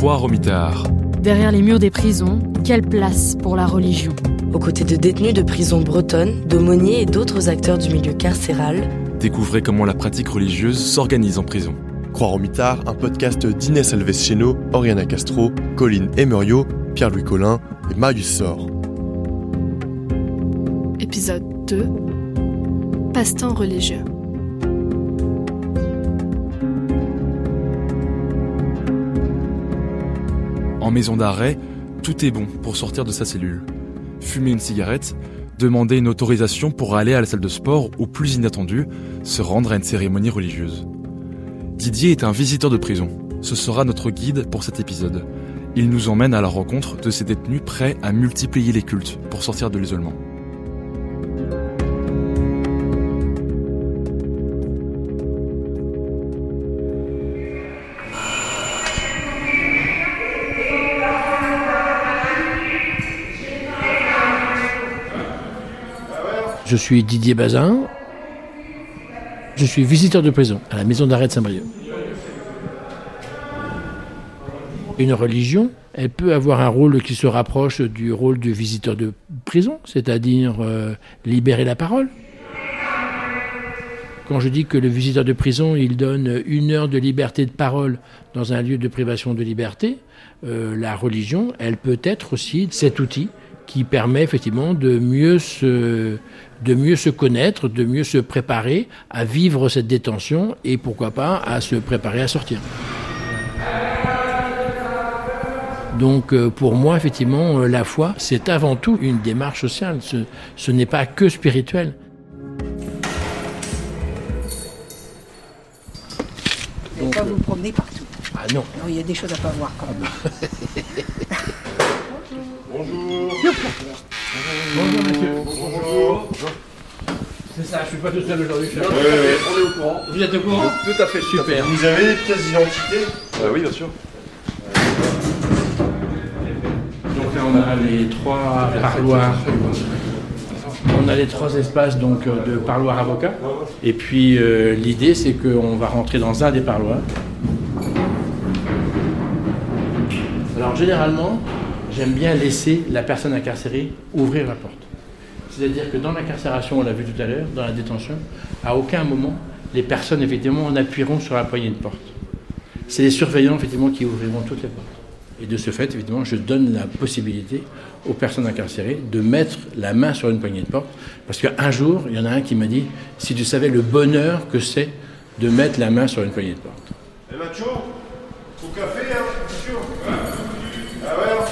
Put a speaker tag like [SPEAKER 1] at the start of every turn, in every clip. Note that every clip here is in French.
[SPEAKER 1] Croix Romitard.
[SPEAKER 2] Derrière les murs des prisons, quelle place pour la religion?
[SPEAKER 3] Aux côtés de détenus de prisons bretonnes, d'aumôniers et d'autres acteurs du milieu carcéral,
[SPEAKER 1] Découvrez comment la pratique religieuse s'organise en prison.
[SPEAKER 4] Croix Romitard, un podcast d'Inès Alves-Cheno, Oriana Castro, Colline Emerio, Pierre-Louis Collin et Marius Sor.
[SPEAKER 5] Épisode 2 Passe-temps religieux.
[SPEAKER 1] En maison d'arrêt, tout est bon pour sortir de sa cellule. Fumer une cigarette, demander une autorisation pour aller à la salle de sport ou plus inattendu, se rendre à une cérémonie religieuse. Didier est un visiteur de prison. Ce sera notre guide pour cet épisode. Il nous emmène à la rencontre de ces détenus prêts à multiplier les cultes pour sortir de l'isolement.
[SPEAKER 6] Je suis Didier Bazin. Je suis visiteur de prison à la maison d'arrêt de Saint-Brieuc. Une religion, elle peut avoir un rôle qui se rapproche du rôle du visiteur de prison, c'est-à-dire euh, libérer la parole. Quand je dis que le visiteur de prison, il donne une heure de liberté de parole dans un lieu de privation de liberté, euh, la religion, elle peut être aussi cet outil qui permet effectivement de mieux se, de mieux se connaître, de mieux se préparer à vivre cette détention et pourquoi pas à se préparer à sortir. Donc euh, pour moi, effectivement, euh, la foi, c'est avant tout une démarche sociale, ce, ce n'est pas que spirituel.
[SPEAKER 7] Vous ne pas vous promener partout.
[SPEAKER 6] Ah. Non,
[SPEAKER 7] il y a des choses à pas voir quand même.
[SPEAKER 6] Bonjour monsieur. Bonjour. C'est ça, je suis pas tout seul aujourd'hui.
[SPEAKER 8] On est au courant.
[SPEAKER 6] Vous êtes au courant?
[SPEAKER 8] Tout à fait.
[SPEAKER 6] Super.
[SPEAKER 8] Vous avez les pièces d'identité Oui, bien sûr.
[SPEAKER 6] Donc là, on a les trois parloirs. On a les trois espaces donc euh, de parloir avocat. Et puis euh, l'idée, c'est qu'on va rentrer dans un des parloirs. Alors généralement, j'aime bien laisser la personne incarcérée ouvrir la porte. C'est-à-dire que dans l'incarcération, on l'a vu tout à l'heure, dans la détention, à aucun moment, les personnes, effectivement, en appuieront sur la poignée de porte. C'est les surveillants, effectivement, qui ouvriront toutes les portes. Et de ce fait, évidemment, je donne la possibilité aux personnes incarcérées de mettre la main sur une poignée de porte. Parce qu'un jour, il y en a un qui m'a dit, si tu savais le bonheur que c'est de mettre la main sur une poignée de porte.
[SPEAKER 8] Eh Macho Au café, hein, bien sûr. Ah ouais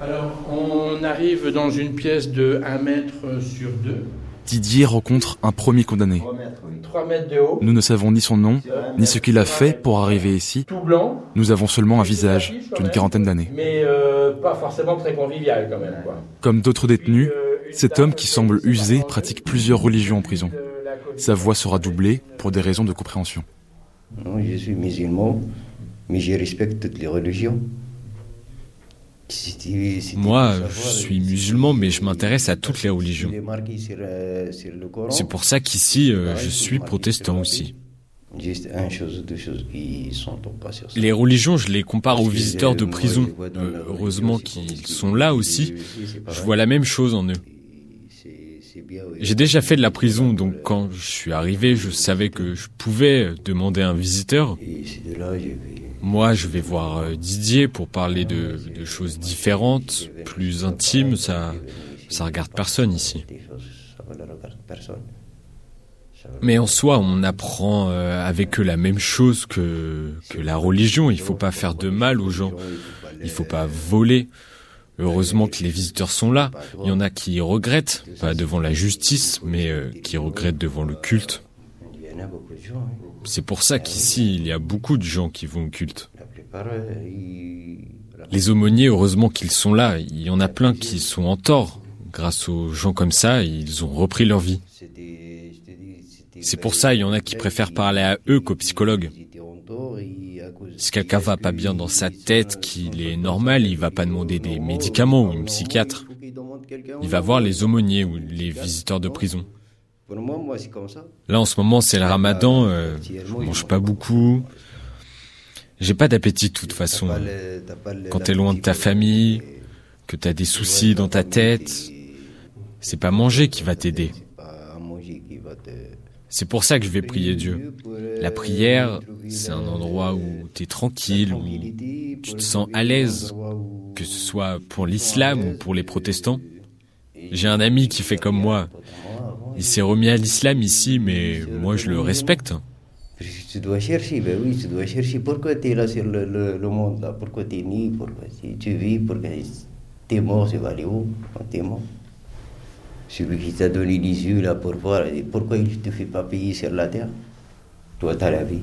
[SPEAKER 6] Alors, on arrive dans une pièce de 1 mètre sur 2,
[SPEAKER 1] Didier rencontre un premier condamné.
[SPEAKER 6] 3 mètres de haut,
[SPEAKER 1] Nous ne savons ni son nom, ni ce qu'il a fait pour arriver ici.
[SPEAKER 6] tout blanc,
[SPEAKER 1] Nous avons seulement un visage d'une quarantaine d'années.
[SPEAKER 6] mais euh, pas forcément très convivial quand même. Quoi.
[SPEAKER 1] Comme d'autres détenus,
[SPEAKER 6] Euh,
[SPEAKER 1] cet homme qui semble usé pratique plusieurs religions en prison. Sa voix sera doublée pour des raisons de compréhension.
[SPEAKER 9] Non, je suis musulman, mais je respecte toutes les religions.
[SPEAKER 10] Moi, je suis musulman, mais je m'intéresse à toutes les religions.
[SPEAKER 9] euh.
[SPEAKER 10] C'est pour ça qu'ici, euh, je suis protestant aussi. Les religions, je les compare aux visiteurs de prison. Euh, heureusement qu'ils sont là aussi. Je vois la même chose en eux.
[SPEAKER 9] C'est- c'est bien, oui.
[SPEAKER 10] J'ai déjà fait de la prison, donc quand je suis arrivé, je savais que je pouvais demander un visiteur. Moi, je vais voir euh, Didier pour parler de, de choses différentes, plus intimes. Ça, ça regarde personne ici.
[SPEAKER 9] ne
[SPEAKER 10] Mais en soi, on apprend euh, avec eux la même chose que, que la religion. Il faut pas faire de mal aux gens. Il faut pas voler. Heureusement que les visiteurs sont là. Il y en a qui regrettent, pas devant la justice, mais euh, qui regrettent devant le culte. C'est pour ça qu'ici, il y a beaucoup de gens qui vont au culte. Les aumôniers, heureusement qu'ils sont là. Il y en a plein qui sont en tort. Grâce aux gens comme ça, ils ont repris leur vie.
[SPEAKER 9] C'est
[SPEAKER 10] pour ça, il y en a qui préfèrent parler à eux qu'aux psychologues.
[SPEAKER 9] Ils étaient en tort et à cause-
[SPEAKER 10] Si quelqu'un va pas bien dans sa tête, qu'il est normal, il va pas demander des médicaments ou une psychiatre. Il va voir les aumôniers ou les visiteurs de prison. Là, en ce moment, c'est le ramadan, euh, je mange pas beaucoup. J'ai pas d'appétit de toute façon. Quand t'es loin de ta famille, que t'as des soucis dans ta tête, c'est pas manger qui va t'aider. C'est pour ça que je vais prier Dieu. La prière, c'est un endroit où t'es tranquille, où tu te sens à l'aise, que ce soit pour l'islam ou pour les protestants. J'ai un ami qui fait comme moi. Il s'est remis à l'islam ici, mais moi je le respecte.
[SPEAKER 9] Tu dois chercher, ben oui, tu dois chercher. Pourquoi tu es là sur le, monde là? Pourquoi tu es né Pourquoi tu, tu vis? Pourquoi tu es mort? Tu vas aller où quand tu es mort? Celui qui t'a donné les yeux là pour voir, pourquoi il ne te fait pas payer sur la terre? Toi, tu as la vie.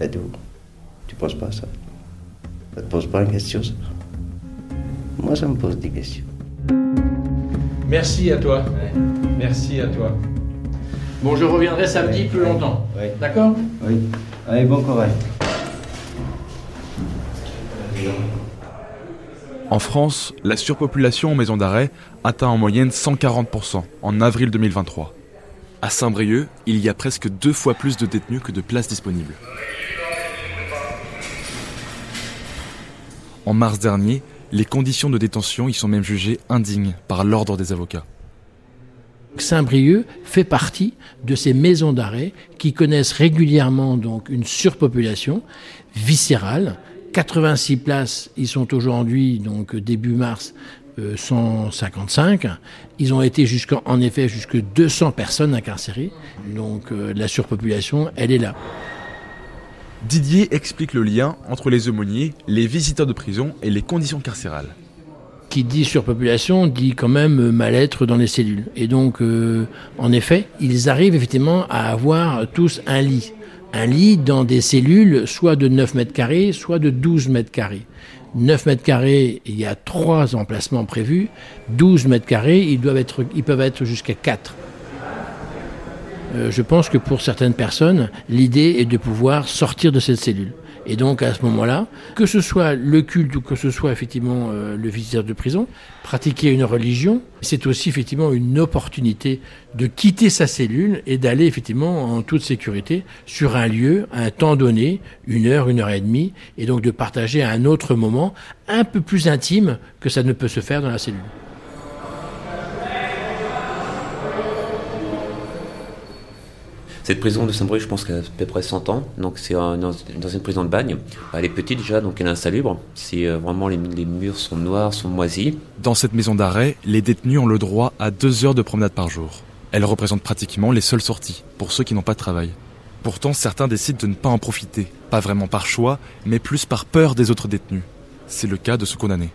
[SPEAKER 9] C'est tout. Tu ne poses pas ça? Ça ne te pose pas une question, ça? Moi, ça me pose des questions.
[SPEAKER 6] Merci à toi. Merci à toi. Bon, je reviendrai samedi plus longtemps. D'accord?
[SPEAKER 9] Oui. Allez, bon courage.
[SPEAKER 1] En France, la surpopulation en maison d'arrêt atteint en moyenne 140% en avril 2023. À Saint-Brieuc, il y a presque deux fois plus de détenus que de places disponibles. En mars dernier, les conditions de détention y sont même jugées indignes par l'ordre des avocats.
[SPEAKER 6] Saint-Brieuc fait partie de ces maisons d'arrêt qui connaissent régulièrement donc une surpopulation viscérale. 86 places, ils sont aujourd'hui donc début mars 155. Ils ont été jusqu'en en effet jusque 200 personnes incarcérées. Donc euh, la surpopulation, elle est là.
[SPEAKER 1] Didier explique le lien entre les aumôniers, les visiteurs de prison et les conditions carcérales
[SPEAKER 6] qui dit surpopulation dit quand même mal-être dans les cellules. Et donc, euh, en effet, ils arrivent effectivement à avoir tous un lit. Un lit dans des cellules soit de 9 mètres carrés, soit de 12 mètres carrés. 9 mètres carrés, il y a trois emplacements prévus. 12 mètres carrés, ils peuvent être jusqu'à 4. Euh, je pense que pour certaines personnes, l'idée est de pouvoir sortir de cette cellule. Et donc à ce moment-là, que ce soit le culte ou que ce soit effectivement euh, le visiteur de prison, pratiquer une religion, c'est aussi effectivement une opportunité de quitter sa cellule et d'aller effectivement en toute sécurité sur un lieu, à un temps donné, une heure, une heure et demie, et donc de partager un autre moment un peu plus intime que ça ne peut se faire dans la cellule.
[SPEAKER 11] Cette prison de Saint-Brieuc, je pense qu'elle a à peu près 100 ans. Donc c'est dans, une prison de bagne. Elle est petite déjà, donc elle est insalubre. C'est euh, vraiment les, les, murs sont noirs, sont moisis.
[SPEAKER 1] Dans cette maison d'arrêt, les détenus ont le droit à deux heures de promenade par jour. Elle représente pratiquement les seules sorties pour ceux qui n'ont pas de travail. Pourtant, certains décident de ne pas en profiter, pas vraiment par choix, mais plus par peur des autres détenus. C'est le cas de ce condamné.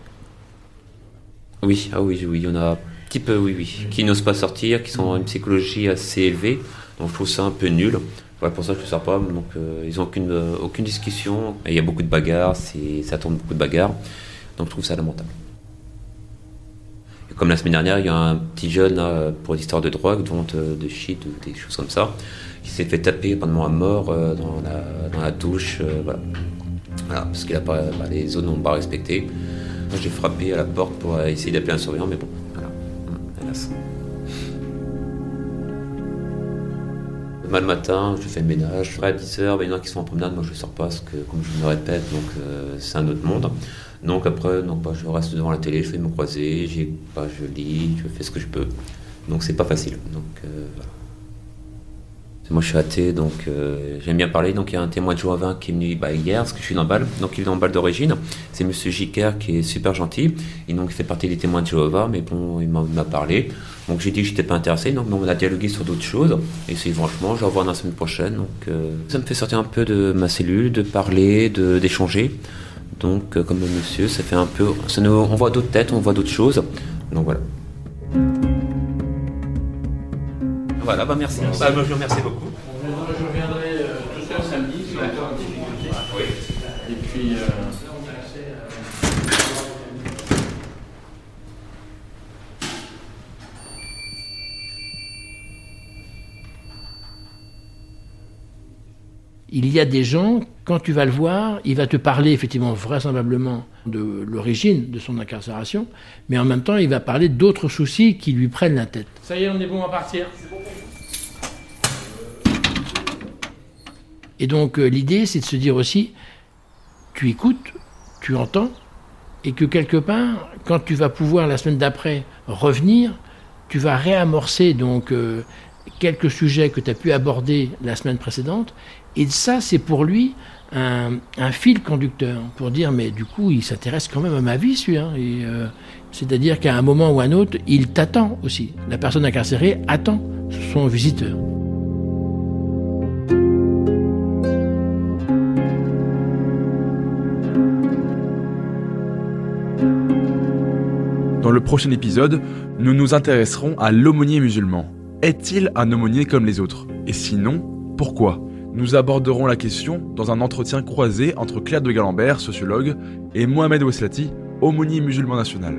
[SPEAKER 11] Oui, ah oui, oui, il y en a un petit peu, oui, oui, qui n'osent pas sortir, qui sont une psychologie assez élevée. Donc je trouve ça un peu nul. Pour ça, je ne sors pas. Donc, euh, ils n'ont aucune, euh, aucune discussion. il y a beaucoup de bagarres. Ça tourne beaucoup de bagarres. Donc, je trouve ça lamentable. Comme la semaine dernière, il y a un petit jeune pour l'histoire de drogue, de vente de shit, ou des choses comme ça, qui s'est fait taper pendant à mort euh, dans, la, dans, la, douche. voilà. voilà. parce pas, bah, les zones n'ont pas respecté. J'ai frappé à la porte pour essayer d'appeler un surveillant, mais bon, voilà. Hélas. Le matin, je fais le ménage, à 10 heures, il y en a qui sont en promenade, moi je ne sors pas parce que, comme je me répète, donc euh, c'est un autre monde. Donc après, donc, bah, je reste devant la télé, je fais me croiser, bah, je lis, je fais ce que je peux. Donc c'est pas facile. Donc euh. Moi je suis athée, donc euh, j'aime bien parler. Donc il y a un témoin de Jéhovah qui est venu hier, parce que je suis dans Bâle. Donc il est dans Bâle d'origine. C'est Monsieur Jiker qui est super gentil. Et donc il fait partie des témoins de Jéhovah, mais bon, il m'a parlé. Donc j'ai dit que je n'étais pas intéressé. Donc, on a dialogué sur d'autres choses. Et c'est franchement, je vais revoir la semaine prochaine. Donc euh, ça me fait sortir un peu de ma cellule, de parler, d'échanger. Donc euh, comme le monsieur, ça fait un peu. Ça nous, on voit d'autres têtes, on voit d'autres choses. Donc voilà. Voilà, bah merci. Bah, je vous remercie beaucoup.
[SPEAKER 6] Je reviendrai euh, tout seul samedi si encore en difficulté. Oui. Et puis. Euh... Il y a des gens, quand tu vas le voir, il va te parler effectivement vraisemblablement de l'origine de son incarcération, mais en même temps, il va parler d'autres soucis qui lui prennent la tête. Ça y est, on est bon à partir. Et donc euh, l'idée, c'est de se dire aussi, tu écoutes, tu entends, et que quelque part, quand tu vas pouvoir la semaine d'après revenir, tu vas réamorcer donc euh, quelques sujets que tu as pu aborder la semaine précédente, et ça c'est pour lui un, fil conducteur, pour dire mais du coup il s'intéresse quand même à ma vie celui-là, euh, c'est-à-dire qu'à un moment ou un autre, il t'attend aussi. La personne incarcérée attend son visiteur.
[SPEAKER 1] Prochain épisode, nous nous intéresserons à l'aumônier musulman. Est-il un aumônier comme les autres? Et sinon, pourquoi? Nous aborderons la question dans un entretien croisé entre Claire de Galambert, sociologue, et Mohamed Oueslati, aumônier musulman national.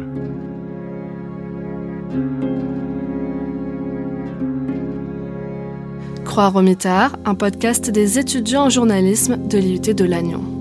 [SPEAKER 5] Croire au mitard, un podcast des étudiants en journalisme de l'IUT de Lannion.